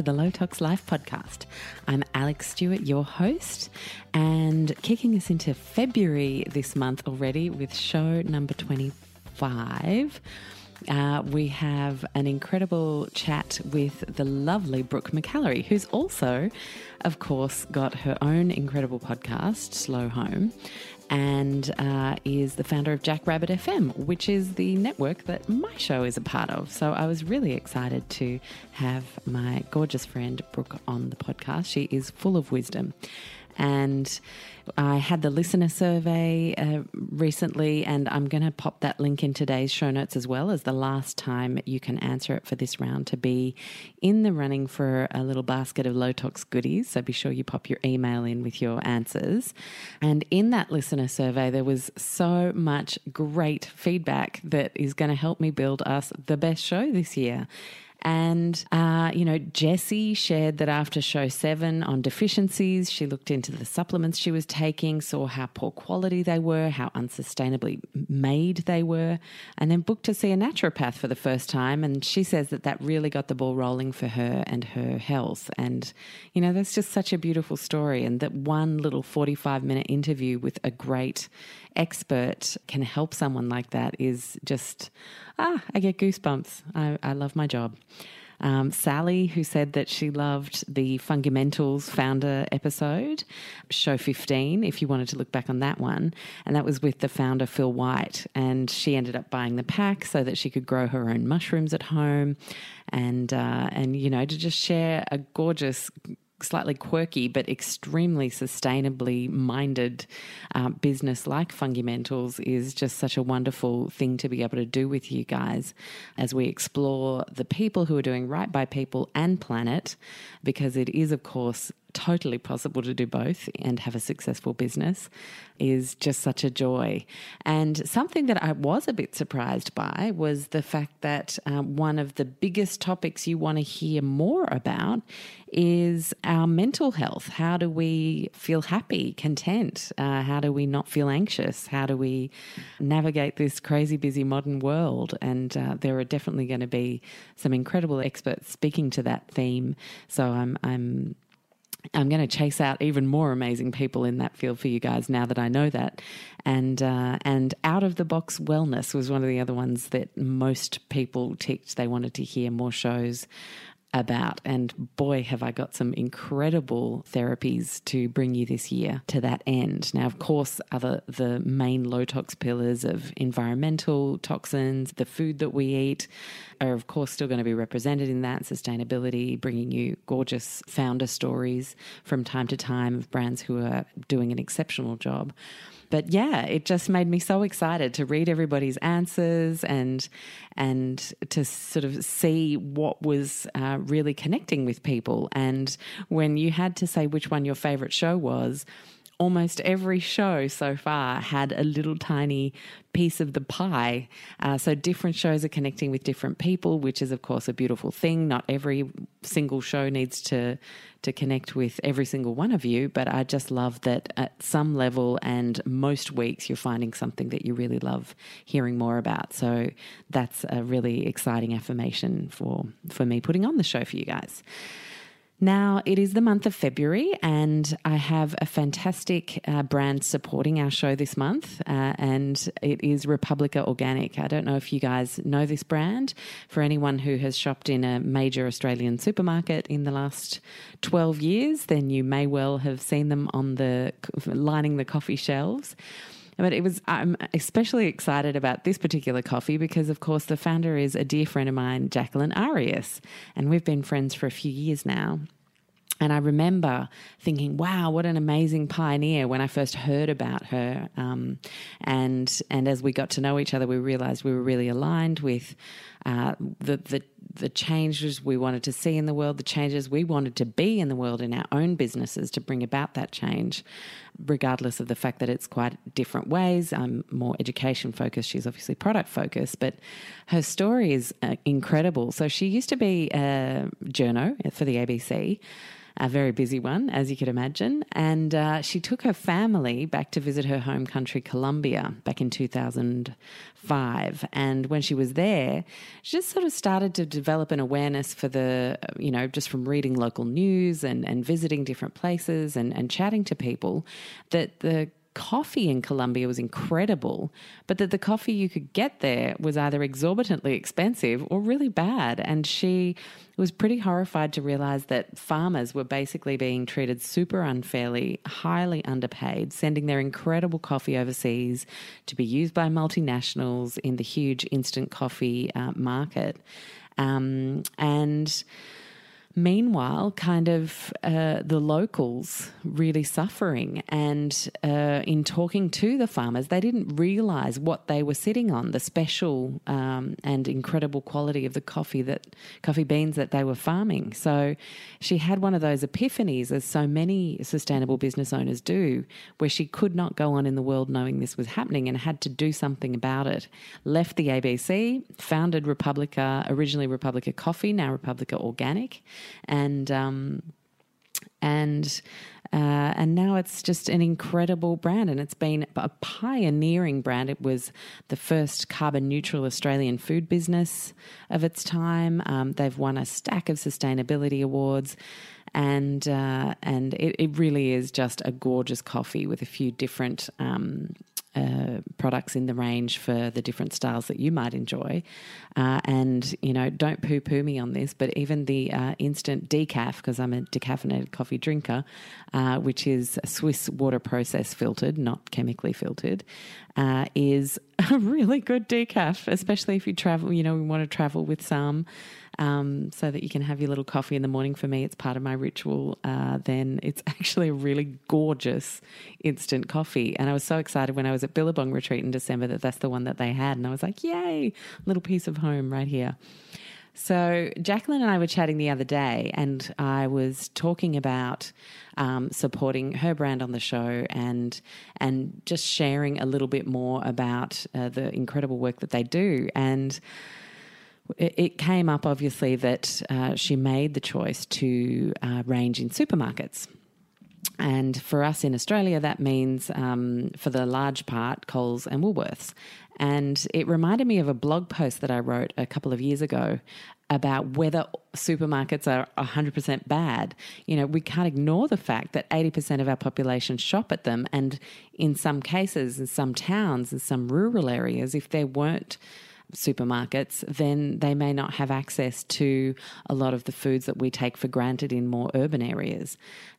To the Low Tox Life podcast. I'm Alexx Stewart, your host, and kicking us into February this month already with show number 25. Uh, we have an incredible chat with the lovely Brooke McAlary, who's also, of course, got her own incredible podcast, Slow Home, and uh, is the founder of Jackrabbit FM, which is the network that my show is a part of. So I was really excited to have my gorgeous friend Brooke on the podcast. She is full of wisdom. And I had the listener survey uh, recently, and I'm going to pop that link in today's show notes as well as the last time you can answer it for this round to be in the running for a little basket of low tox goodies. So be sure you pop your email in with your answers. And in that listener survey, there was so much great feedback that is going to help me build us the best show this year. And, uh, you know, Jessie shared that after show seven on deficiencies, she looked into the supplements she was taking, saw how poor quality they were, how unsustainably made they were, and then booked to see a naturopath for the first time. And she says that that really got the ball rolling for her and her health. And, you know, that's just such a beautiful story. And that one little 45 minute interview with a great expert can help someone like that is just, ah, I get goosebumps. I, I love my job. Um, Sally, who said that she loved the Fundamentals founder episode, show 15, if you wanted to look back on that one. And that was with the founder, Phil White. And she ended up buying the pack so that she could grow her own mushrooms at home and, uh, and you know, to just share a gorgeous slightly quirky but extremely sustainably minded uh, business like Fundamentals is just such a wonderful thing to be able to do with you guys as we explore the people who are doing right by people and planet, because it is, of course, totally possible to do both and have a successful business is just such a joy. And something that I was a bit surprised by was the fact that um, one of the biggest topics you want to hear more about is our mental health. How do we feel happy, content? Uh, how do we not feel anxious? How do we navigate this crazy, busy modern world? And uh, there are definitely going to be some incredible experts speaking to that theme. So I'm, I'm I'm going to chase out even more amazing people in that field for you guys now that I know that. And uh, and out of the box wellness was one of the other ones that most people ticked. They wanted to hear more shows about. And boy, have I got some incredible therapies to bring you this year to that end. Now, of course, other the main low tox pillars of environmental toxins, the food that we eat are of course still going to be represented in that sustainability, bringing you gorgeous founder stories from time to time of brands who are doing an exceptional job but yeah, it just made me so excited to read everybody's answers and and to sort of see what was uh, really connecting with people. And when you had to say which one your favorite show was, almost every show so far had a little tiny piece of the pie. Uh, so different shows are connecting with different people, which is of course a beautiful thing. Not every single show needs to to connect with every single one of you, but I just love that at some level and most weeks you're finding something that you really love hearing more about. So that's a really exciting affirmation for for me putting on the show for you guys. Now, it is the month of February, and I have a fantastic uh, brand supporting our show this month, uh, and it is Republica Organic. I don't know if you guys know this brand. For anyone who has shopped in a major Australian supermarket in the last 12 years, then you may well have seen them on the lining the coffee shelves. But it was, I'm especially excited about this particular coffee because, of course, the founder is a dear friend of mine, Jacqueline Arias, and we've been friends for a few years now. And I remember thinking, wow, what an amazing pioneer when I first heard about her. Um, and, and as we got to know each other, we realized we were really aligned with uh, the, the, the changes we wanted to see in the world, the changes we wanted to be in the world in our own businesses to bring about that change, regardless of the fact that it's quite different ways. I'm more education focused. She's obviously product focused, but her story is uh, incredible. So she used to be a journo for the ABC a very busy one, as you could imagine. And uh, she took her family back to visit her home country, Colombia, back in 2005. And when she was there, she just sort of started to develop an awareness for the, you know, just from reading local news and, and visiting different places and, and chatting to people, that the coffee in Colombia was incredible, but that the coffee you could get there was either exorbitantly expensive or really bad. And she was pretty horrified to realize that farmers were basically being treated super unfairly, highly underpaid, sending their incredible coffee overseas to be used by multinationals in the huge instant coffee uh, market. Um, and Meanwhile, kind of uh, the locals really suffering. And uh, in talking to the farmers, they didn't realize what they were sitting on the special um, and incredible quality of the coffee that coffee beans that they were farming. So she had one of those epiphanies, as so many sustainable business owners do, where she could not go on in the world knowing this was happening and had to do something about it. Left the ABC, founded Republica, originally Republica Coffee, now Republica Organic and um, and uh, and now it's just an incredible brand, and it's been a pioneering brand. It was the first carbon neutral Australian food business of its time. Um, they've won a stack of sustainability awards, and uh, and it, it, really is just a gorgeous coffee with a few different um, uh, products in the range for the different styles that you might enjoy. Uh, and, you know, don't poo poo me on this, but even the uh, instant decaf, because I'm a decaffeinated coffee drinker, uh, which is Swiss water process filtered, not chemically filtered, uh, is a really good decaf, especially if you travel, you know, we want to travel with some um, so that you can have your little coffee in the morning. For me, it's part of my ritual. Uh, then it's actually a really gorgeous instant coffee. And I was so excited when I was at Billabong retreat in December that that's the one that they had. And I was like, yay, little piece of home right here. So, Jacqueline and I were chatting the other day, and I was talking about um, supporting her brand on the show and and just sharing a little bit more about uh, the incredible work that they do. And it came up obviously that uh, she made the choice to uh, range in supermarkets. And for us in Australia, that means, um, for the large part, Coles and Woolworths. And it reminded me of a blog post that I wrote a couple of years ago about whether supermarkets are 100% bad. You know, we can't ignore the fact that 80% of our population shop at them. And in some cases, in some towns, in some rural areas, if there weren't supermarkets, then they may not have access to a lot of the foods that we take for granted in more urban areas.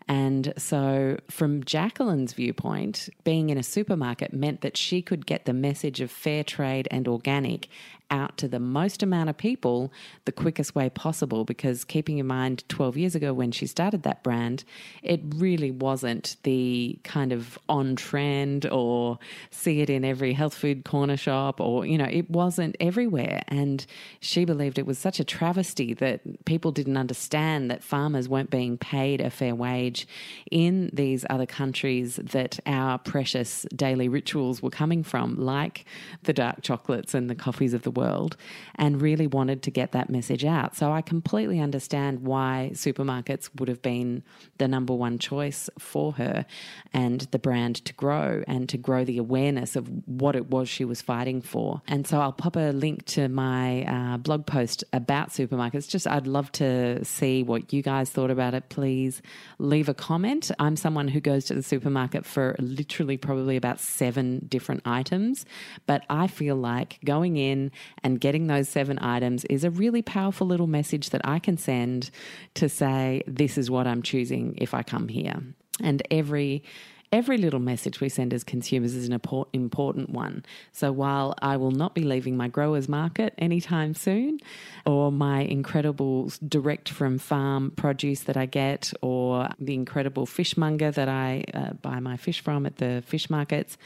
And so, from Jacqueline's viewpoint, being in a supermarket meant that she could get the message of fair trade and organic out to the most amount of people the quickest way possible. Because keeping in mind, 12 years ago when she started that brand, it really wasn't the kind of on trend or see it in every health food corner shop or, you know, it wasn't everywhere. And she believed it was such a travesty that people didn't understand that farmers weren't being paid a fair wage in these other countries that our precious daily rituals were coming from, like the dark chocolates and the coffees of the world world and really wanted to get that message out. So I completely understand why supermarkets would have been the number one choice for her and the brand to grow and to grow the awareness of what it was she was fighting for. And so I'll pop a link to my uh, blog post about supermarkets. Just I'd love to see what you guys thought about it. Please leave a comment. I'm someone who goes to the supermarket for literally probably about seven different items, but I feel like going in and getting those seven items is a really powerful little message that I can send to say, this is what I'm choosing if I come here. And every every little message we send as consumers is an important one. So while I will not be leaving my growers market anytime soon, or my incredible direct from farm produce that I get, or the incredible fishmonger that I uh, buy my fish from at the fish markets,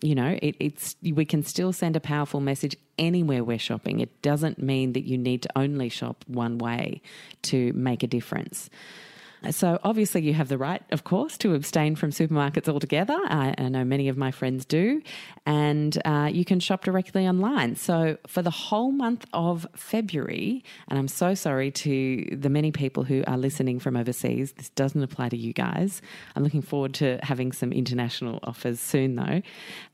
you know, it, it's we can still send a powerful message anywhere we're shopping. It doesn't mean that you need to only shop one way to make a difference. So, obviously, you have the right, of course, to abstain from supermarkets altogether. I, I know many of my friends do. And uh, you can shop directly online. So, for the whole month of February, and I'm so sorry to the many people who are listening from overseas, this doesn't apply to you guys. I'm looking forward to having some international offers soon, though.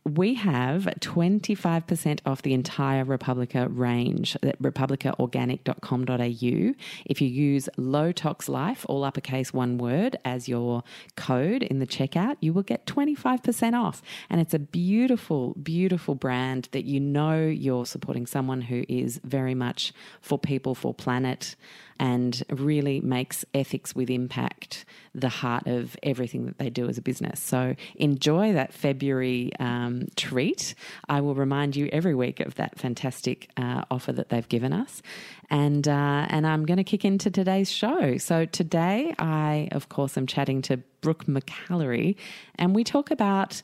We have 25% off the entire Republica range at republicaorganic.com.au. If you use Low Tox Life, all uppercase, uppercase one word as your code in the checkout, you will get 25% off. And it's a beautiful, beautiful brand that you know you're supporting someone who is very much for people, for planet, and really makes ethics with impact the heart of everything that they do as a business. So enjoy that February um, treat. I will remind you every week of that fantastic uh, offer that they've given us. And, uh, and I'm going to kick into today's show. So today, I, of course, am chatting to Brooke McAlary, and we talk about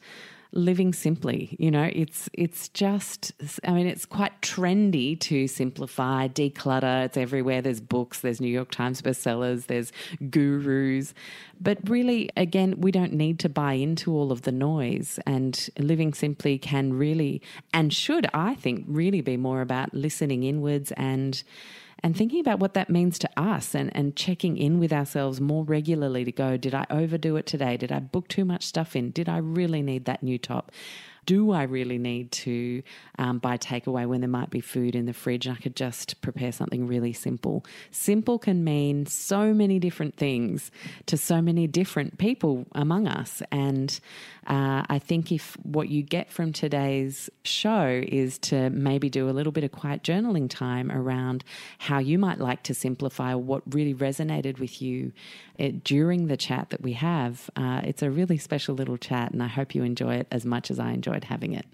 living simply. You know, it's it's just I mean, it's quite trendy to simplify, declutter. It's everywhere. There's books, there's New York Times bestsellers, there's gurus. But really, again, we don't need to buy into all of the noise. And living simply can really and should, I think, really be more about listening inwards and and thinking about what that means to us and, and checking in with ourselves more regularly to go, did I overdo it today? Did I book too much stuff in? Did I really need that new top? Do I really need to um, buy takeaway when there might be food in the fridge I could just prepare something really simple? Simple can mean so many different things to so many different people among us. And uh, I think if what you get from today's show is to maybe do a little bit of quiet journaling time around how you might like to simplify what really resonated with you it, during the chat that we have, uh, it's a really special little chat, and I hope you enjoy it as much as I enjoyed having it.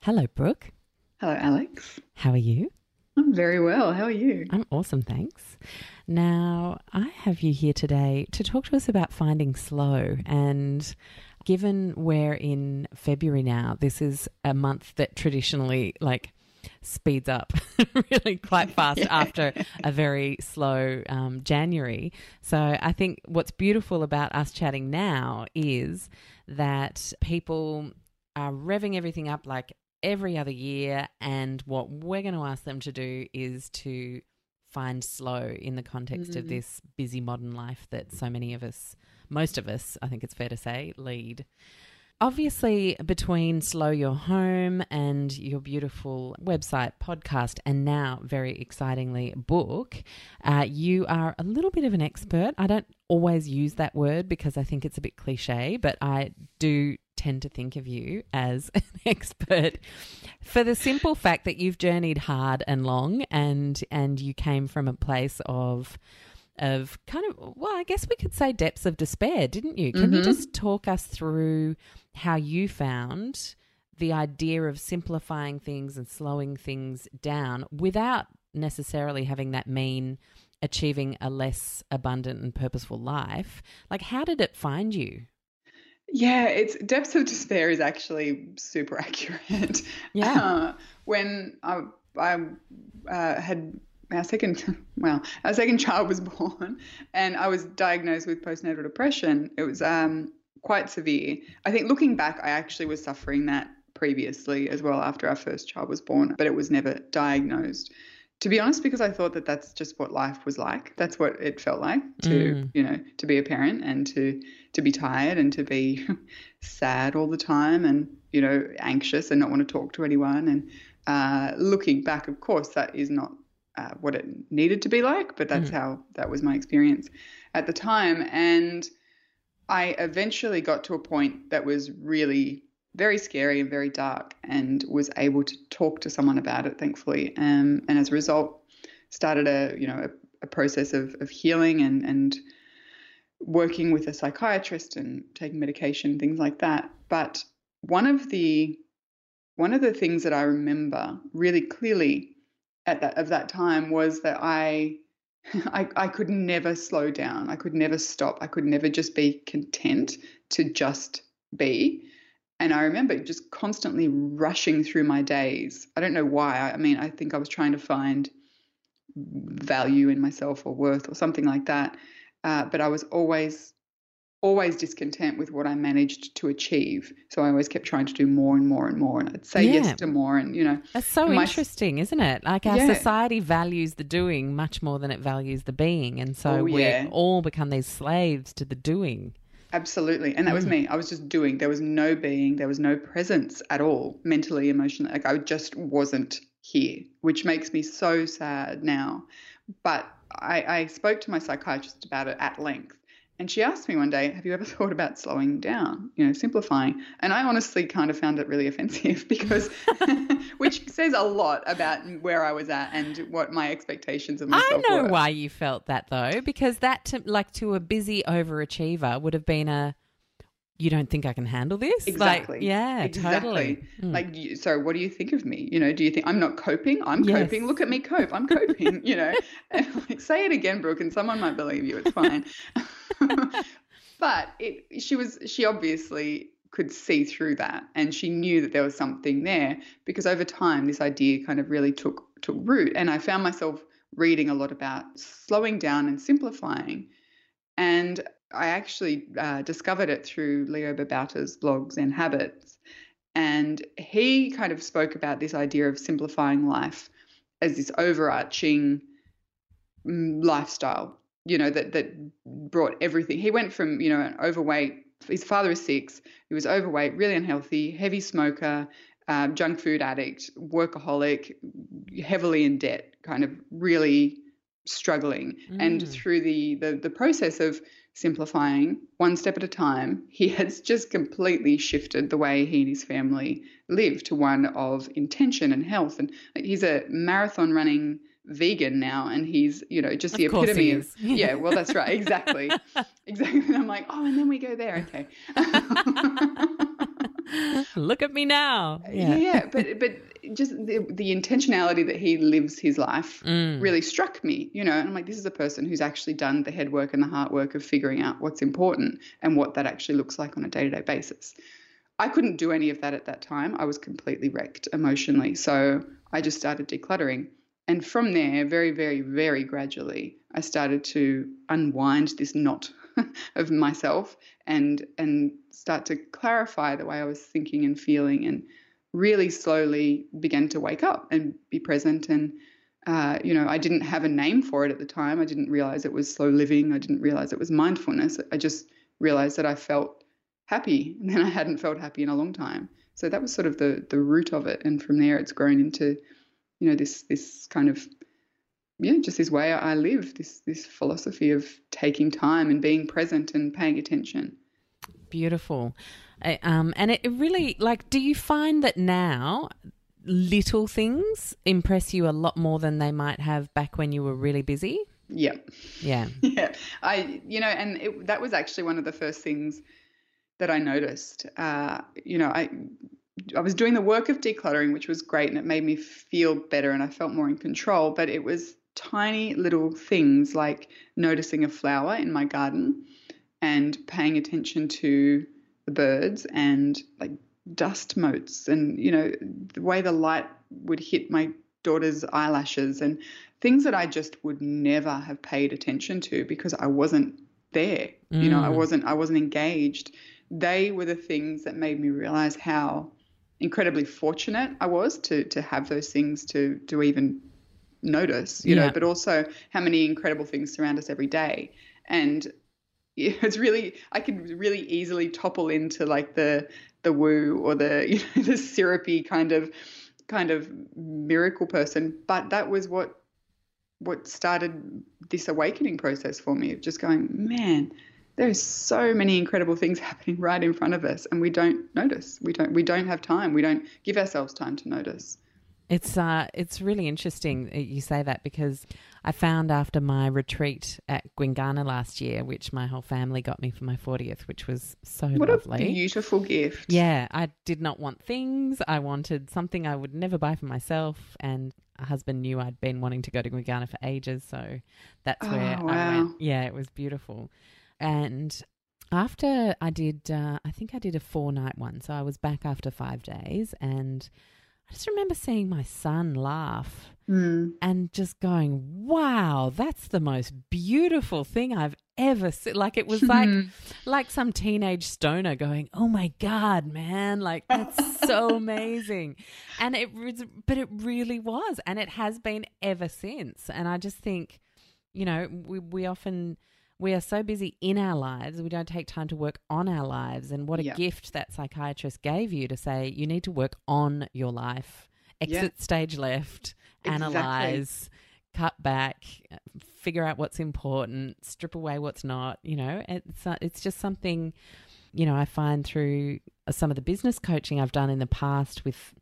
Hello, Brooke. Hello, Alexx. How are you? I'm very well. How are you? I'm awesome, thanks. Now, I have you here today to talk to us about finding slow. And given we're in February now, this is a month that traditionally, like, speeds up really quite fast yeah. after a very slow um, January. So I think what's beautiful about us chatting now is that people are revving everything up like every other year. And what we're going to ask them to do is to find slow in the context mm. of this busy modern life that so many of us, most of us, I think it's fair to say, lead. Obviously, between Slow Your Home and your beautiful website, podcast, and now, very excitingly, book, uh, you are a little bit of an expert. I don't always use that word because I think it's a bit cliche, but I do tend to think of you as an expert for the simple fact that you've journeyed hard and long and and you came from a place of of kind of well i guess we could say depths of despair didn't you? Can mm-hmm. you just talk us through how you found the idea of simplifying things and slowing things down without necessarily having that mean achieving a less abundant and purposeful life? Like how did it find you? Yeah it's depths of despair is actually super accurate. Yeah. Uh, when i i uh, had our second well our second child was born and i was diagnosed with postnatal depression. It was um, quite severe. I think looking back i actually was suffering that previously as well after our first child was born but it was never diagnosed. To be honest because i thought that that's just what life was like that's what it felt like to mm. you know to be a parent and to to be tired and to be sad all the time and you know anxious and not want to talk to anyone. And uh, looking back of course that is not uh, what it needed to be like, but that's mm. how that was my experience at the time. And I eventually got to a point that was really very scary and very dark, and was able to talk to someone about it, thankfully. Um, and as a result, started a you know a, a process of, of healing and and working with a psychiatrist and taking medication, things like that. But one of the one of the things that I remember really clearly at that of that time was that I, I I could never slow down. I could never stop. I could never just be content to just be. And I remember just constantly rushing through my days. I don't know why. I mean, I think I was trying to find value in myself or worth or something like that. uh, but I was always always discontent with what I managed to achieve. So I always kept trying to do more and more and more. And I'd say Yeah. yes to more. And, you know, That's so My- interesting, isn't it? Like our Yeah. society values the doing much more than it values the being. And so Oh, we yeah. all become these slaves to the doing. absolutely. And that Mm. was me. I was just doing. There was no being, there was no presence at all, mentally, emotionally. Like I just wasn't here, which makes me so sad now. But I, I spoke to my psychiatrist about it at length. And she asked me one day, Have you ever thought about slowing down, you know, simplifying? And I honestly kind of found it really offensive because, which says a lot about where I was at and what my expectations of myself I know were. why you felt that though, because that, to, like to a busy overachiever, would have been a, you don't think I can handle this? Exactly. Like, yeah, exactly. totally. Mm. Like, so what do you think of me? You know, do you think I'm not coping? I'm Yes. coping. Look at me cope. I'm coping. you know, and like, say it again, Brooke, and someone might believe you. It's fine. but it, she was, she obviously could see through that, and she knew that there was something there because over time, this idea kind of really took took root, and I found myself reading a lot about slowing down and simplifying, and I actually uh, discovered it through Leo Babauta's blog Zen Habits. And he kind of spoke about this idea of simplifying life as this overarching mm, lifestyle, you know, that, that brought everything. He went from, you know, an overweight, his father is six, he was overweight, really unhealthy, heavy smoker, um, junk food addict, workaholic, heavily in debt, kind of really struggling. And Mm. through the, the the process of simplifying one step at a time, he has just completely shifted the way he and his family live to one of intention and health. And he's a marathon running vegan now, and he's you know just the Of course he epitome of yeah. Well, that's right, exactly, exactly. And I'm like, oh, and then we go there, okay. Look at me now. yeah. Yeah. but but just the, the intentionality that he lives his life Mm. really struck me, you know. And I'm like, this is a person who's actually done the head work and the heart work of figuring out what's important and what that actually looks like on a day to day basis. I couldn't do any of that at that time. I was completely wrecked emotionally. So I just started decluttering. And from there, very, very, very gradually, I started to unwind this knot of myself and and start to clarify the way I was thinking and feeling and really slowly began to wake up and be present and uh, you know, I didn't have a name for it at the time. I didn't realize it was slow living. I didn't realize it was mindfulness. I just realized that I felt happy and then I hadn't felt happy in a long time. So that was sort of the the root of it. And from there it's grown into, you know, this this kind of yeah, just this way I live, this this philosophy of taking time and being present and paying attention. Beautiful. Um, and it it really, like, do you find that now little things impress you a lot more than they might have back when you were really busy? Yeah. Yeah. yeah i you know and it, that was actually one of the first things that i noticed uh, you know i i was doing the work of decluttering which was great and it made me feel better and i felt more in control but it was tiny little things like noticing a flower in my garden and paying attention to the birds and like dust motes and you know the way the light would hit my daughter's eyelashes and things that I just would never have paid attention to because I wasn't there. You know, I Mm. wasn't I wasn't engaged. They were the things that made me realize how incredibly fortunate I was to to have those things to to even notice, you Yeah. know, but also how many incredible things surround us every day. And it's really I can really easily topple into like the the woo or the you know the syrupy kind of kind of miracle person, but that was what what started this awakening process for me of just going, man, there's so many incredible things happening right in front of us and we don't notice. We don't we don't have time. We don't give ourselves time to notice. It's uh, it's really interesting that you say that because I found after my retreat at Gwinganna last year, which my whole family got me for my 40th, which was so What lovely. a beautiful gift. Yeah, I did not want things. I wanted something I would never buy for myself. And a husband knew I'd been wanting to go to Gwinganna for ages. So that's where Oh, I went. Yeah, it was beautiful. And after I did, uh, I think I did a four night one. So I was back after five days. And I just remember seeing my son laugh Mm. and just going, wow, that's the most beautiful thing I've ever seen. Like it was like like some teenage stoner going, "Oh my god, man! Like that's so amazing," and it was, but it really was, and it has been ever since. And I just think, you know, we we often we are so busy in our lives, we don't take time to work on our lives. And what a Yeah. gift that psychiatrist gave you to say you need to work on your life, exit Yeah. stage left, Exactly. analyze, cut back, figure out what's important, strip away what's not. You know, it's uh, it's just something. You know, I find through some of the business coaching I've done in the past with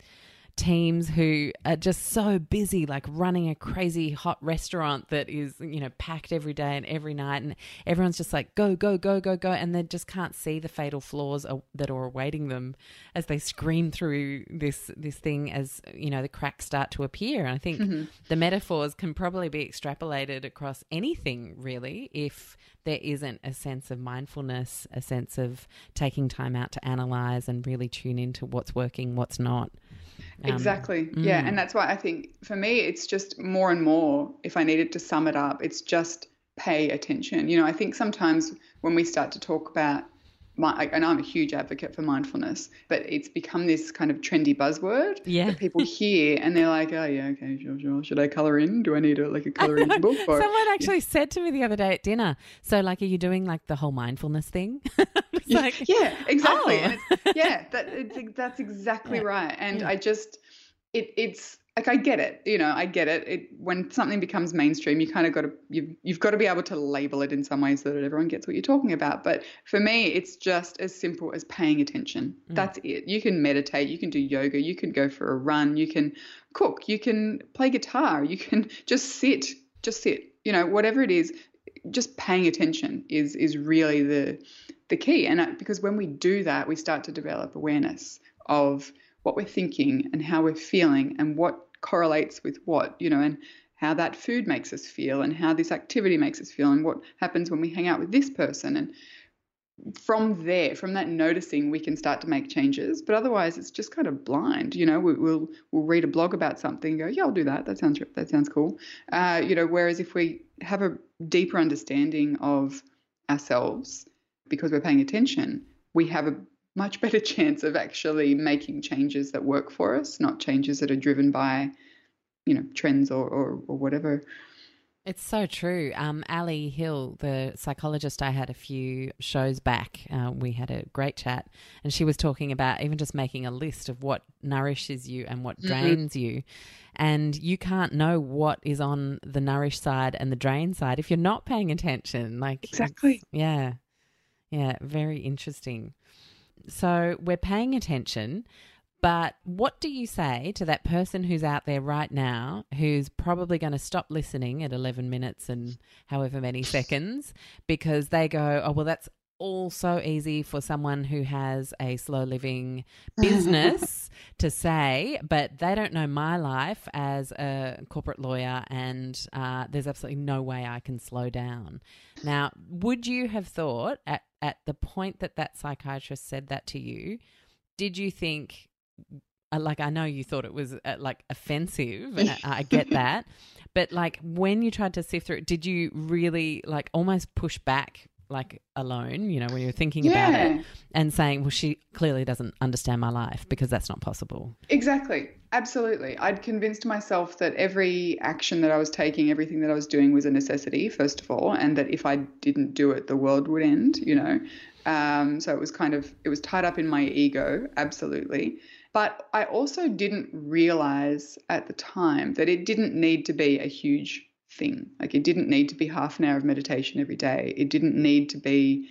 teams who are just so busy, like running a crazy hot restaurant that is, you know, packed every day and every night. And everyone's just like, go, go, go, go, go. And they just can't see the fatal flaws that are awaiting them as they scream through this, this thing as, you know, the cracks start to appear. And I think mm-hmm. the metaphors can probably be extrapolated across anything, really, if there isn't a sense of mindfulness, a sense of taking time out to analyze and really tune into what's working, what's not. Um, Exactly. Yeah. mm. And that's why I think for me, it's just more and more, if I needed to sum it up, it's just pay attention. You know, I think sometimes when we start to talk about, my, and I'm a huge advocate for mindfulness, but it's become this kind of trendy buzzword Yeah. that people hear and they're like, oh, yeah, okay, sure, sure. Should I color in? Do I need a, like a coloring book? Or, Someone actually said to me the other day at dinner, so like, are you doing like the whole mindfulness thing? it's yeah, like, yeah, exactly. Oh. Yeah, that it's, that's exactly Yeah. right. And Yeah. I just, it, it's like I get it. You know, I get it. It when something becomes mainstream, you kind of got to you've you've got to be able to label it in some way so that everyone gets what you're talking about. But for me, it's just as simple as paying attention. Mm. That's it. You can meditate, you can do yoga, you can go for a run, you can cook, you can play guitar, you can just sit, just sit. You know, whatever it is, just paying attention is is really the the key. And I- because when we do that, we start to develop awareness of what we're thinking and how we're feeling and what correlates with what, you know, and how that food makes us feel and how this activity makes us feel and what happens when we hang out with this person. And from there, from that noticing, we can start to make changes. But otherwise, it's just kind of blind. You know, we, we'll we'll read a blog about something, and go, yeah, I'll do that. That sounds that sounds cool. Uh, you know, whereas if we have a deeper understanding of ourselves because we're paying attention, we have a much better chance of actually making changes that work for us, not changes that are driven by, you know, trends or or, or whatever. It's so true. Um, Ali Hill, the psychologist I had a few shows back, uh, we had a great chat, and she was talking about even just making a list of what nourishes you and what Mhm. drains you. And you can't know what is on the nourish side and the drain side if you're not paying attention. Like, Exactly. Yeah. Yeah. Very interesting. So we're paying attention. But what do you say to that person who's out there right now who's probably going to stop listening at 11 minutes and however many seconds because they go, oh, well, that's all so easy for someone who has a slow living business to say, but they don't know my life as a corporate lawyer, and uh, there's absolutely no way I can slow down. Now, would you have thought at, at the point that that psychiatrist said that to you, did you think, like, I know you thought it was uh, like offensive, and I, I get that, but like when you tried to sift through it, did you really like almost push back? Like alone, you know, when you're thinking about it and saying, well, she clearly doesn't understand my life because that's not possible. Exactly. Absolutely. I'd convinced myself that every action that I was taking, everything that I was doing was a necessity, first of all, and that if I didn't do it, the world would end, you know. Um, so it was kind of, it was tied up in my ego, absolutely. But I also didn't realize at the time that it didn't need to be a huge thing. Like it didn't need to be half an hour of meditation every day. It didn't need to be,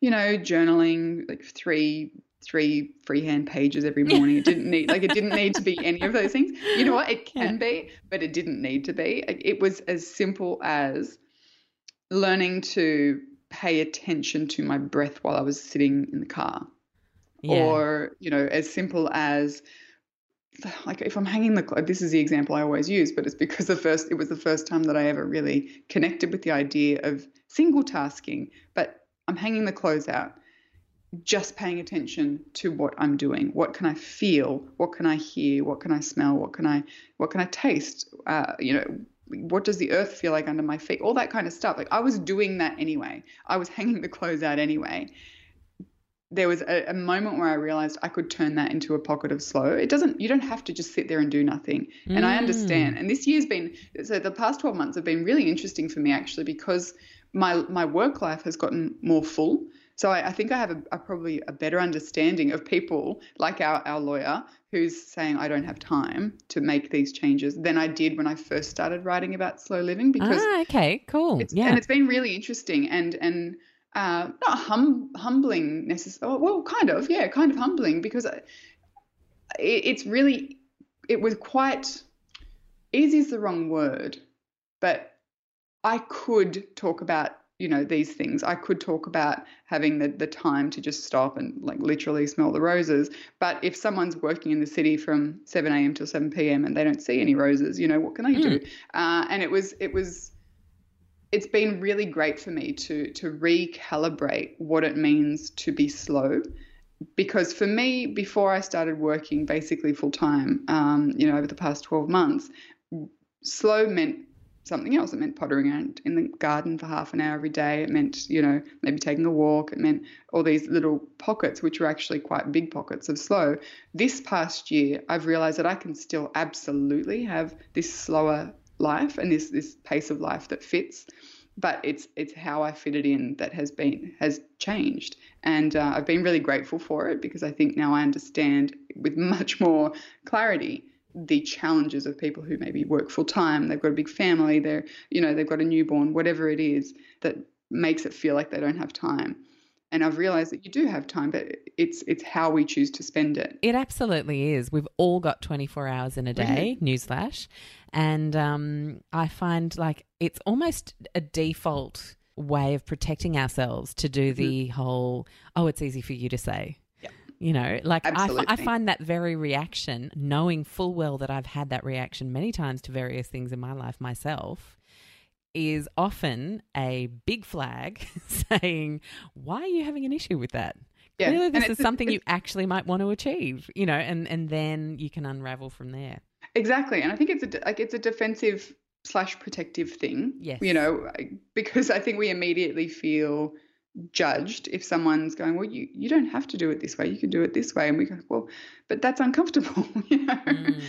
you know, journaling like three three freehand pages every morning. It didn't need like it didn't need to be any of those things. You know what? It can be, but it didn't need to be. It was as simple as learning to pay attention to my breath while I was sitting in the car. Yeah. Or, you know, as simple as like if I'm hanging the clothes, this is the example I always use, but it's because the first it was the first time that I ever really connected with the idea of single tasking. But I'm hanging the clothes out, just paying attention to what I'm doing. What can I feel? What can I hear? What can I smell? What can I what can I taste? Uh, you know, what does the earth feel like under my feet? All that kind of stuff. Like I was doing that anyway. I was hanging the clothes out anyway. There was a, a moment where I realized I could turn that into a pocket of slow. It doesn't, you don't have to just sit there and do nothing. Mm. And I understand. And this year's been, so the past 12 months have been really interesting for me actually because my, my work life has gotten more full. So I, I, think I have a, a, probably a better understanding of people like our, our lawyer who's saying I don't have time to make these changes than I did when I first started writing about slow living because ah, okay cool yeah and it's been really interesting and and uh, not hum, humbling necessarily well kind of yeah kind of humbling because it, it's really it was quite easy is the wrong word but I could talk about you know these things. I could talk about having the, the time to just stop and like literally smell the roses. But if someone's working in the city from 7 a.m till 7 p.m and they don't see any roses you know what can they mm. do uh, and it was it was it's been really great for me to to recalibrate what it means to be slow because for me before i started working basically full time um, you know over the past 12 months slow meant something else. It meant pottering around in the garden for half an hour every day. It meant, you know, maybe taking a walk. It meant all these little pockets, which were actually quite big pockets of slow. This past year, I've realized that I can still absolutely have this slower life and this this pace of life that fits. But it's it's how I fit it in that has been has changed, and uh, I've been really grateful for it because I think now I understand with much more clarity the challenges of people who maybe work full time, they've got a big family, they're, you know, they've got a newborn, whatever it is that makes it feel like they don't have time. And I've realized that you do have time, but it's it's how we choose to spend it. It absolutely is. We've all got 24 hours in a day, mm-hmm. newsflash. And um, I find like it's almost a default way of protecting ourselves to do the mm-hmm. whole, oh, it's easy for you to say. You know, like I, I find that very reaction, knowing full well that I've had that reaction many times to various things in my life myself, is often a big flag saying, Why are you having an issue with that? Yeah. Clearly, this is something you actually might want to achieve, you know, and, and then you can unravel from there. Exactly. And I think it's a, like it's a defensive slash protective thing. Yes. You know, because I think we immediately feel judged if someone's going, well, you, you don't have to do it this way, you can do it this way. And we go, well, but that's uncomfortable, you know? Mm.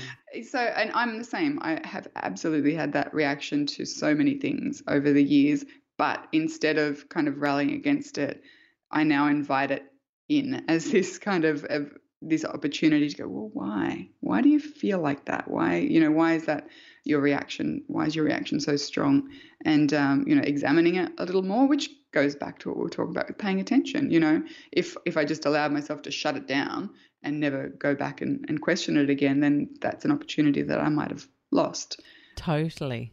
So, and I'm the same. I have absolutely had that reaction to so many things over the years. But instead of kind of rallying against it, I now invite it in as this kind of, of this opportunity to go, well, why? Why do you feel like that? Why, you know, why is that your reaction? Why is your reaction so strong? And, um, you know, examining it a little more, which goes back to what we were talking about with paying attention. You know, if if I just allowed myself to shut it down and never go back and, and question it again, then that's an opportunity that I might have lost. Totally.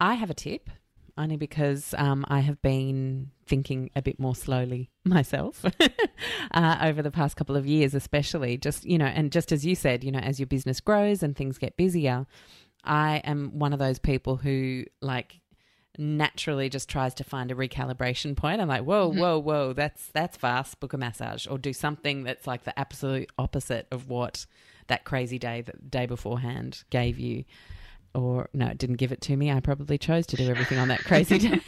I have a tip only because um, I have been thinking a bit more slowly myself uh, over the past couple of years, especially just, you know, and just as you said, you know, as your business grows and things get busier, I am one of those people who like naturally just tries to find a recalibration point. I'm like, whoa, mm-hmm. whoa, whoa, that's that's fast. Book a massage or do something that's like the absolute opposite of what that crazy day the day beforehand gave you. Or no, it didn't give it to me. I probably chose to do everything on that crazy day.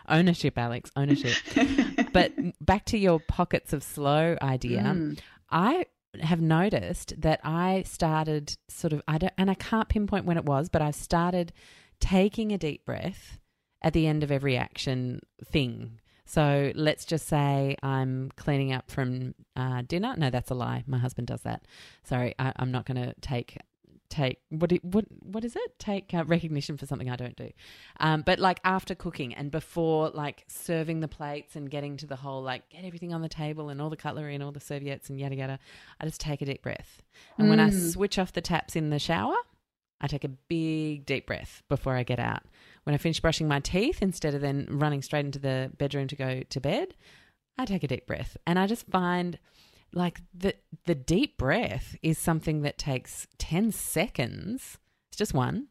ownership, Alexx, ownership. but back to your pockets of slow idea. Mm. I have noticed that I started sort of I don't and I can't pinpoint when it was, but I've started taking a deep breath at the end of every action thing. So let's just say I'm cleaning up from uh, dinner. No, that's a lie. My husband does that. Sorry, I, am not going to take take what what what is it? Take uh, recognition for something I don't do. Um, but like after cooking and before like serving the plates and getting to the whole like get everything on the table and all the cutlery and all the serviettes and yada yada, I just take a deep breath. And mm. when I mm. switch off the taps in the shower, I take a big deep breath before I get out when I finish brushing my teeth, instead of then running straight into the bedroom to go to bed, I take a deep breath. And I just find like the the deep breath is something that takes 10 seconds. It's just one.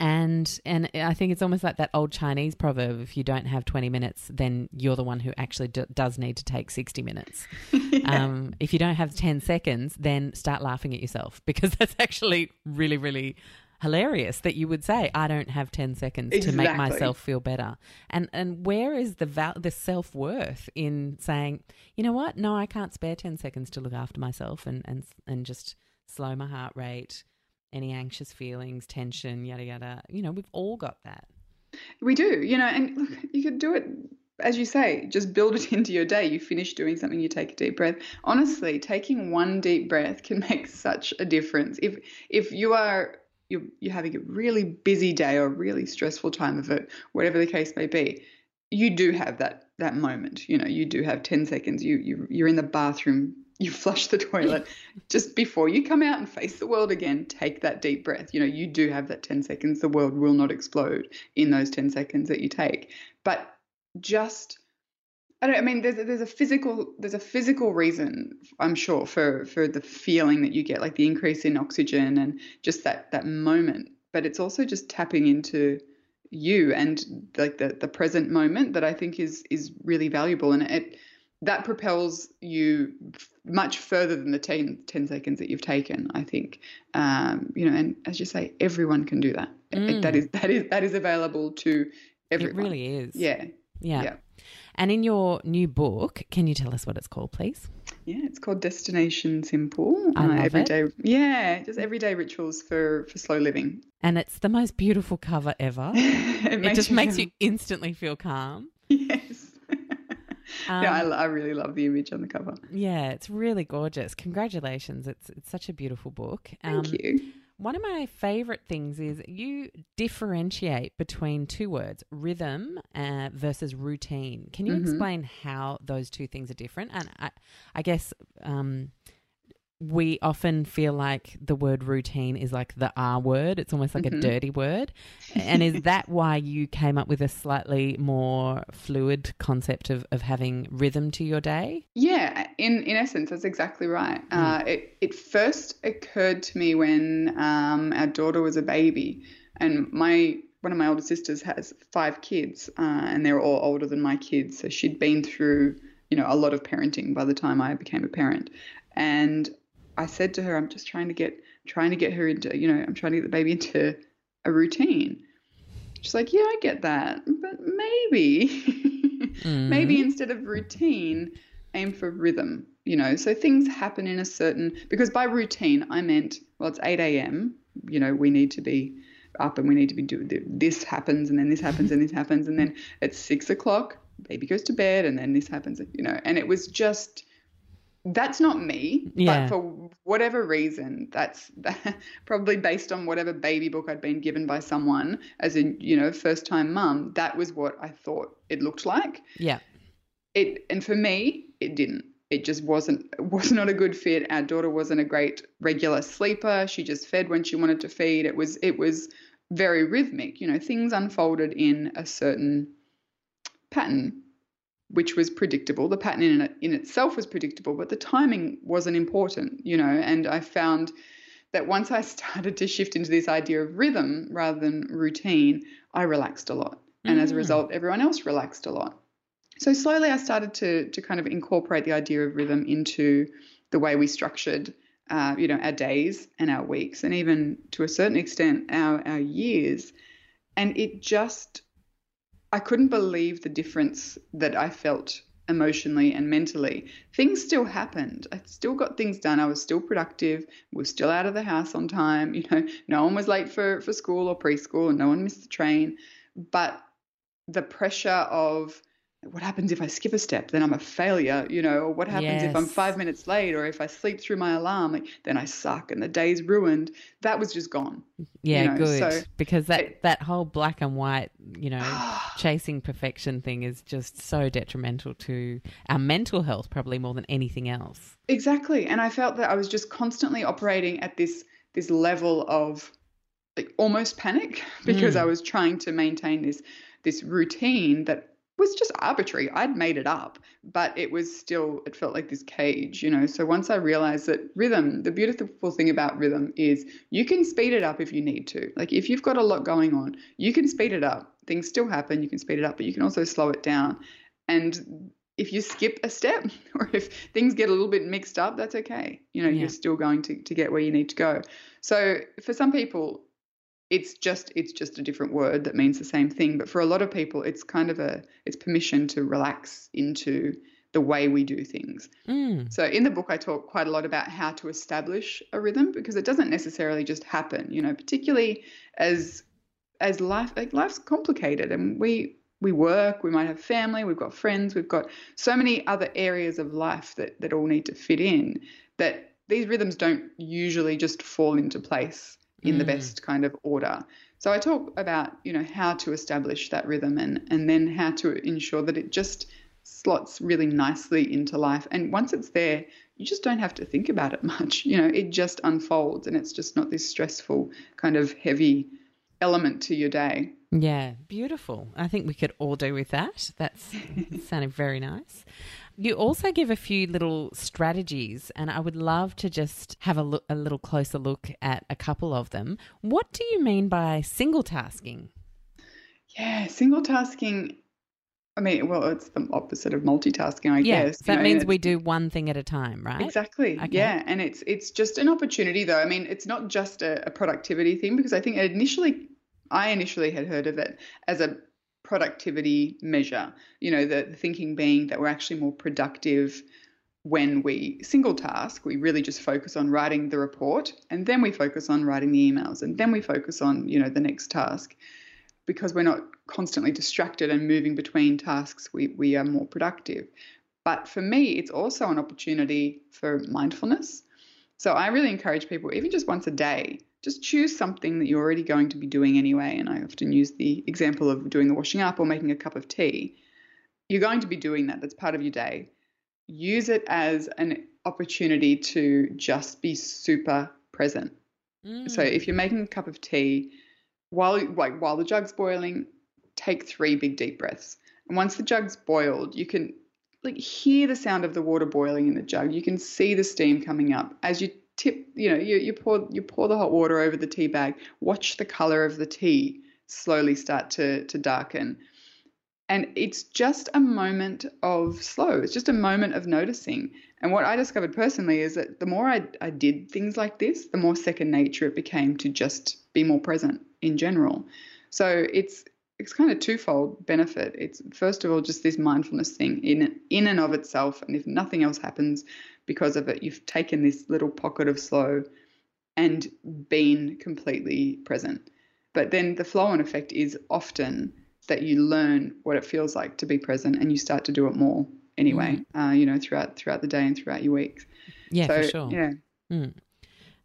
And and I think it's almost like that old Chinese proverb: if you don't have twenty minutes, then you're the one who actually do, does need to take sixty minutes. yeah. um, if you don't have ten seconds, then start laughing at yourself because that's actually really, really hilarious that you would say, "I don't have ten seconds to make myself feel better." And and where is the val- the self worth in saying, you know what? No, I can't spare ten seconds to look after myself and and and just slow my heart rate, any anxious feelings, tension, yada yada. You know, we've all got that. We do, you know, and look, you could do it as you say, just build it into your day. You finish doing something, you take a deep breath. Honestly, taking one deep breath can make such a difference. If if you are you're, you're having a really busy day or a really stressful time of it, whatever the case may be, you do have that that moment. You know, you do have 10 seconds. You you you're in the bathroom, you flush the toilet. Just before you come out and face the world again, take that deep breath. You know, you do have that 10 seconds. The world will not explode in those 10 seconds that you take. But just I don't I mean there's there's a physical there's a physical reason I'm sure for for the feeling that you get like the increase in oxygen and just that that moment but it's also just tapping into you and like the the present moment that I think is is really valuable and it that propels you much further than the 10, 10 seconds that you've taken i think um, you know and as you say everyone can do that Mm. that is that is that is available to everyone It really is. yeah yeah. yeah. And in your new book, can you tell us what it's called, please? Yeah, it's called Destination Simple. I love it. everyday, Yeah, just everyday rituals for for slow living. And it's the most beautiful cover ever. it, it just makes feel- you instantly feel calm. Yes. Um, yeah, I, I really love the image on the cover. Yeah, it's really gorgeous. Congratulations. It's it's such a beautiful book. Um, Thank you. One of my favorite things is you differentiate between two words, rhythm uh, versus routine. Can you Mhm. explain how those two things are different? And I, I guess um, we often feel like the word routine is like the R word. It's almost like a Mhm. dirty word. And is that why you came up with a slightly more fluid concept of, of having rhythm to your day? Yeah, in in essence, that's exactly right. Hmm. Uh, it it first occurred to me when um, our daughter was a baby, and my one of my older sisters has five kids, uh, and they're all older than my kids. So she'd been through you know a lot of parenting by the time I became a parent, and I said to her, I'm just trying to get trying to get her into you know I'm trying to get the baby into a routine. She's like, yeah, I get that, but maybe. maybe mm-hmm. instead of routine aim for rhythm you know so things happen in a certain because by routine i meant well it's 8 a.m you know we need to be up and we need to be doing this happens and then this happens and this happens and then at six o'clock baby goes to bed and then this happens you know and it was just that's not me Yeah. but for whatever reason that's probably based on whatever baby book i'd been given by someone as a you know first time mum that was what i thought it looked like. Yeah. it and for me it didn't. It just wasn't was not a good fit. Our daughter wasn't a great regular sleeper. She just fed when she wanted to feed. It was it was very rhythmic you know things unfolded in a certain pattern which was predictable the pattern in, it, in itself was predictable but the timing wasn't important you know and i found that once i started to shift into this idea of rhythm rather than routine i relaxed a lot and as a Mm. result everyone else relaxed a lot so slowly I started to to kind of incorporate the idea of rhythm into the way we structured, uh, you know, our days and our weeks, and even to a certain extent our our years. And it just, I couldn't believe the difference that I felt emotionally and mentally. Things still happened. I still got things done. I was still productive. Was still out of the house on time. You know, no one was late for for school or preschool, and no one missed the train. But the pressure of what happens if I skip a step? Then I'm a failure, you know, or what happens if I'm five minutes late or if I sleep through my alarm? Like, then I suck and the day's ruined. That was just gone. Yeah, know, good. so because that, it- that whole black and white, you know, chasing perfection thing is just so detrimental to our mental health, probably more than anything else. Exactly. And I felt that I was just constantly operating at this this level of like almost panic because Mm. I was trying to maintain this this routine that was just arbitrary. I'd made it up, but it was still it felt like this cage, you know. So once I realized that rhythm, the beautiful thing about rhythm is you can speed it up if you need to. Like if you've got a lot going on, you can speed it up. Things still happen, you can speed it up, but you can also slow it down. And if you skip a step or if things get a little bit mixed up, that's okay. You know, Yeah. you're still going to, to get where you need to go. So for some people, it's just it's just a different word that means the same thing. But for a lot of people, it's kind of a it's permission to relax into the way we do things. Mm. So in the book, I talk quite a lot about how to establish a rhythm because it doesn't necessarily just happen. You know, particularly as as life like life's complicated and we we work, we might have family, we've got friends, we've got so many other areas of life that that all need to fit in that these rhythms don't usually just fall into place in mm. the best kind of order. So I talk about, you know, how to establish that rhythm and and then how to ensure that it just slots really nicely into life. And once it's there, you just don't have to think about it much. You know, it just unfolds and it's just not this stressful kind of heavy element to your day. Yeah, beautiful. I think we could all do with that. That's sounding very nice. You also give a few little strategies, and I would love to just have a, look, a little closer look at a couple of them. What do you mean by single tasking? Yeah, single tasking. I mean, well, it's the opposite of multitasking, I yeah, guess. So that know, means we do one thing at a time, right? Exactly. Okay. Yeah, and it's it's just an opportunity, though. I mean, it's not just a, a productivity thing because I think initially, I initially had heard of it as a productivity measure. You know, the, the thinking being that we're actually more productive when we single task, we really just focus on writing the report and then we focus on writing the emails and then we focus on, you know, the next task. Because we're not constantly distracted and moving between tasks, we, we are more productive. But for me, it's also an opportunity for mindfulness. So I really encourage people, even just once a day, just choose something that you're already going to be doing anyway. And I often use the example of doing the washing up or making a cup of tea. You're going to be doing that, that's part of your day. Use it as an opportunity to just be super present. Mm. So if you're making a cup of tea, while like while the jug's boiling, take three big deep breaths. And once the jug's boiled, you can like hear the sound of the water boiling in the jug. You can see the steam coming up as you tip, you know, you, you pour you pour the hot water over the tea bag. Watch the color of the tea slowly start to to darken. And it's just a moment of slow. It's just a moment of noticing. And what I discovered personally is that the more I, I did things like this, the more second nature it became to just be more present in general. So it's it's kind of twofold benefit. It's first of all just this mindfulness thing in in and of itself, and if nothing else happens, because of it. You've taken this little pocket of slow and been completely present. But then the flow on effect is often that you learn what it feels like to be present and you start to do it more anyway, mm. uh, you know, throughout throughout the day and throughout your weeks. Yeah, so, for sure. Yeah. Mm.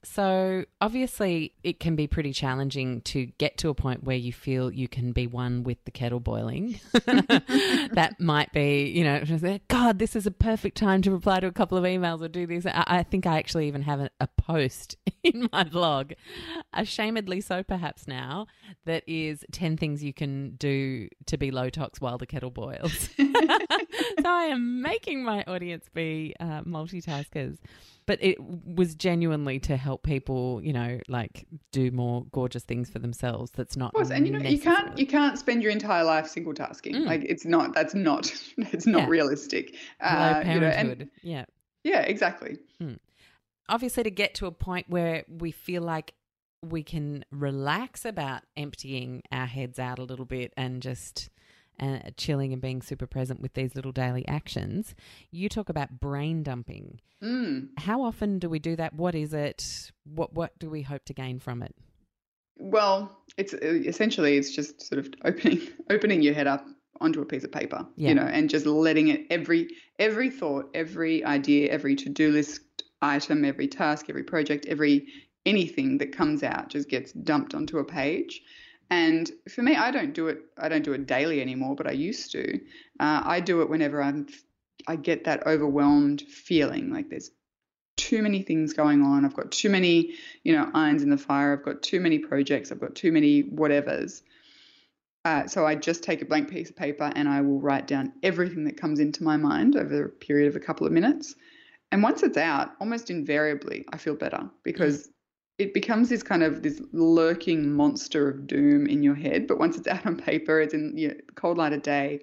So, obviously, it can be pretty challenging to get to a point where you feel you can be one with the kettle boiling. that might be, you know, God, this is a perfect time to reply to a couple of emails or do this. I, I think I actually even have a, a post in my blog, ashamedly so perhaps now, that is 10 things you can do to be low tox while the kettle boils. so, I am making my audience be uh, multitaskers but it was genuinely to help people, you know, like do more gorgeous things for themselves. That's not. Of course, and you know, you can't you can't spend your entire life single tasking. Mm. Like it's not. That's not. It's not yeah. realistic. Uh, you know, and, yeah. Yeah, exactly. Mm. Obviously, to get to a point where we feel like we can relax about emptying our heads out a little bit and just and chilling and being super present with these little daily actions. You talk about brain dumping. Mm. How often do we do that? What is it? What what do we hope to gain from it? Well, it's uh, essentially it's just sort of opening opening your head up onto a piece of paper, yeah. you know, and just letting it every every thought, every idea, every to-do list item, every task, every project, every anything that comes out just gets dumped onto a page and for me, I don't do it. I don't do it daily anymore, but I used to. Uh, I do it whenever I'm. I get that overwhelmed feeling like there's too many things going on. I've got too many, you know, irons in the fire. I've got too many projects. I've got too many whatevers. Uh, so I just take a blank piece of paper and I will write down everything that comes into my mind over a period of a couple of minutes. And once it's out, almost invariably, I feel better because it becomes this kind of this lurking monster of doom in your head. But once it's out on paper, it's in you know, cold light of day.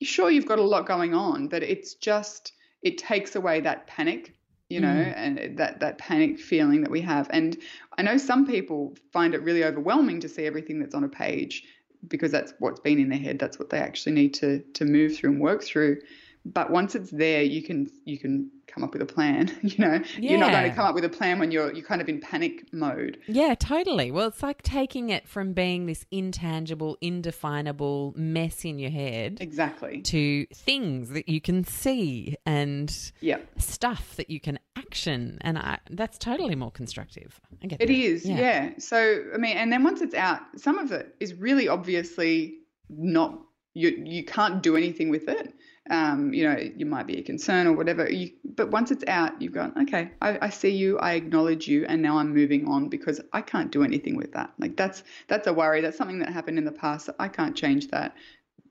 You're sure, you've got a lot going on, but it's just it takes away that panic you know, mm. and that that panicked feeling that we have. And I know some people find it really overwhelming to see everything that's on a page because that's what's been in their head. That's what they actually need to to move through and work through. But once it's there, you can you can come up with a plan. You know, you're not going to come up with a plan when you're you're kind of in panic mode. Yeah, totally. Well, it's like taking it from being this intangible, indefinable mess in your head Exactly. to things that you can see and Yeah. stuff that you can action. And I, that's totally more constructive. I get It that. is, yeah. So I mean, and then once it's out, some of it is really obviously not you. You can't do anything with it. Um, you know, you might be a concern or whatever. You, but once it's out, you've gone, okay, I, I see you, I acknowledge you, and now I'm moving on because I can't do anything with that. Like that's that's a worry. That's something that happened in the past. I can't change that.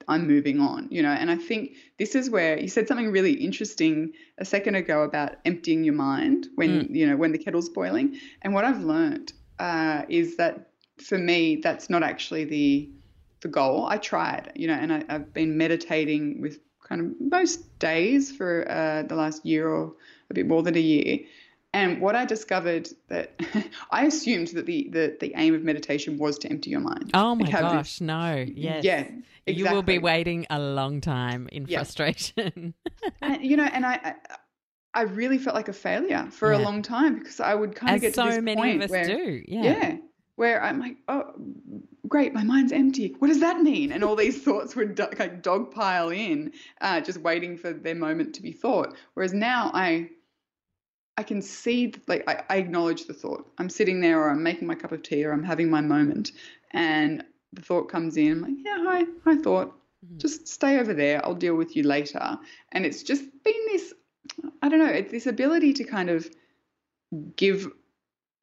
I'm moving on, you know. And I think this is where you said something really interesting a second ago about emptying your mind when you know when the kettle's boiling. And what I've learned uh, is that for me, that's not actually the the goal. I tried, you know, and I, I've been meditating with kind of most days for uh, the last year or a bit more than a year. And what I discovered that I assumed that the, the the aim of meditation was to empty your mind. Oh my Like have this- gosh, no. Yes. Yeah. You will be waiting a long time in Yeah. frustration. and, you know, and I, I, really felt like a failure for Yeah. a long time because I would kind of get to so this many point of us where, do. Yeah. yeah, where I'm like, oh, great, my mind's empty. What does that mean? And all these thoughts would do- like dogpile in, uh, just waiting for their moment to be thought. Whereas now I, I can see, like, I, I acknowledge the thought. I'm sitting there, or I'm making my cup of tea, or I'm having my moment, and the thought comes in. I'm like, yeah, hi, hi, thought. Just stay over there. I'll deal with you later. And it's just been this, I don't know, it's this ability to kind of give,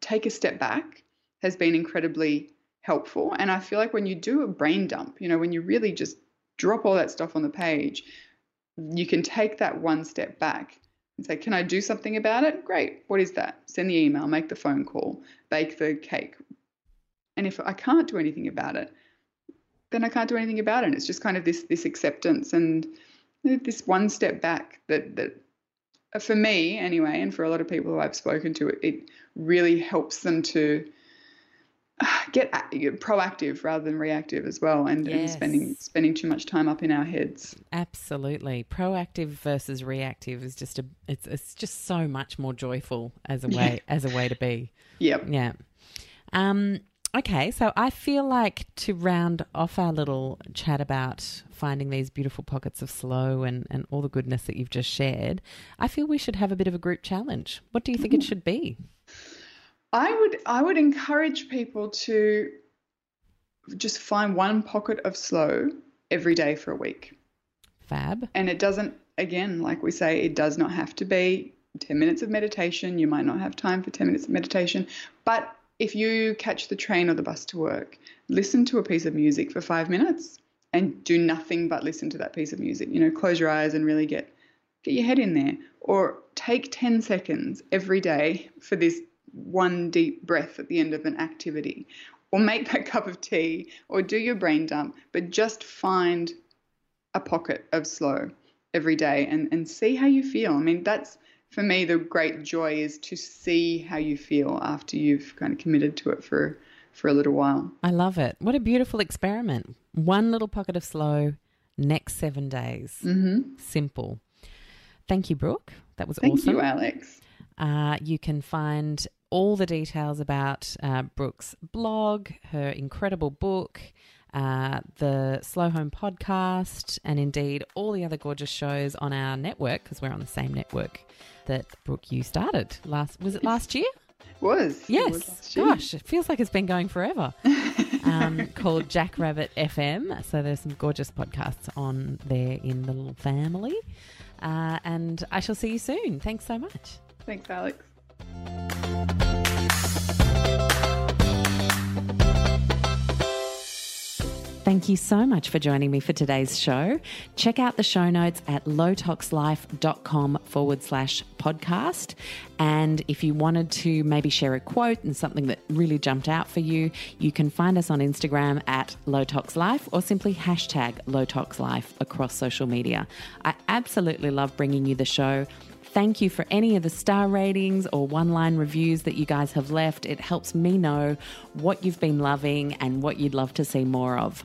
take a step back has been incredibly helpful. And I feel like when you do a brain dump, you know, when you really just drop all that stuff on the page, you can take that one step back and say, Can I do something about it? Great. What is that? Send the email, make the phone call, bake the cake. And if I can't do anything about it, then I can't do anything about it. And it's just kind of this this acceptance and this one step back that that uh, for me anyway, and for a lot of people who I've spoken to, it, it really helps them to get proactive rather than reactive as well, and, and spending spending too much time up in our heads. Absolutely. Proactive versus reactive is just a it's it's just so much more joyful as a way as a way to be. Yep. Yeah. Um okay, so I feel like to round off our little chat about finding these beautiful pockets of slow and, and all the goodness that you've just shared, I feel we should have a bit of a group challenge. What do you think it should be? I would I would encourage people to just find one pocket of slow every day for a week. Fab. And it doesn't again, like we say, it does not have to be 10 minutes of meditation. You might not have time for 10 minutes of meditation, but if you catch the train or the bus to work, listen to a piece of music for 5 minutes and do nothing but listen to that piece of music. You know, close your eyes and really get get your head in there or take 10 seconds every day for this one deep breath at the end of an activity or make that cup of tea or do your brain dump but just find a pocket of slow every day and, and see how you feel i mean that's for me the great joy is to see how you feel after you've kind of committed to it for for a little while I love it. What a beautiful experiment. One little pocket of slow, next seven days. mm-hmm. Simple. Thank you, Brooke. That was thank awesome. Thank you Alexx Uh, you can find all the details about uh, Brooke's blog, her incredible book, uh, the Slow Home podcast, and indeed all the other gorgeous shows on our network because we're on the same network that Brooke you started last. Was it last year? was It was Yes. Gosh, it feels like it's been going forever. um, called Jackrabbit FM. So there's some gorgeous podcasts on there in the little family. Uh, and I shall see you soon. Thanks so much. thanks Alexx Thank you so much for joining me for today's show. Check out the show notes at lowtoxlife.com forward slash podcast. And if you wanted to maybe share a quote and something that really jumped out for you, you can find us on Instagram at lowtoxlife or simply hashtag lowtoxlife across social media. I absolutely love bringing you the show. Thank you for any of the star ratings or one line reviews that you guys have left. It helps me know what you've been loving and what you'd love to see more of.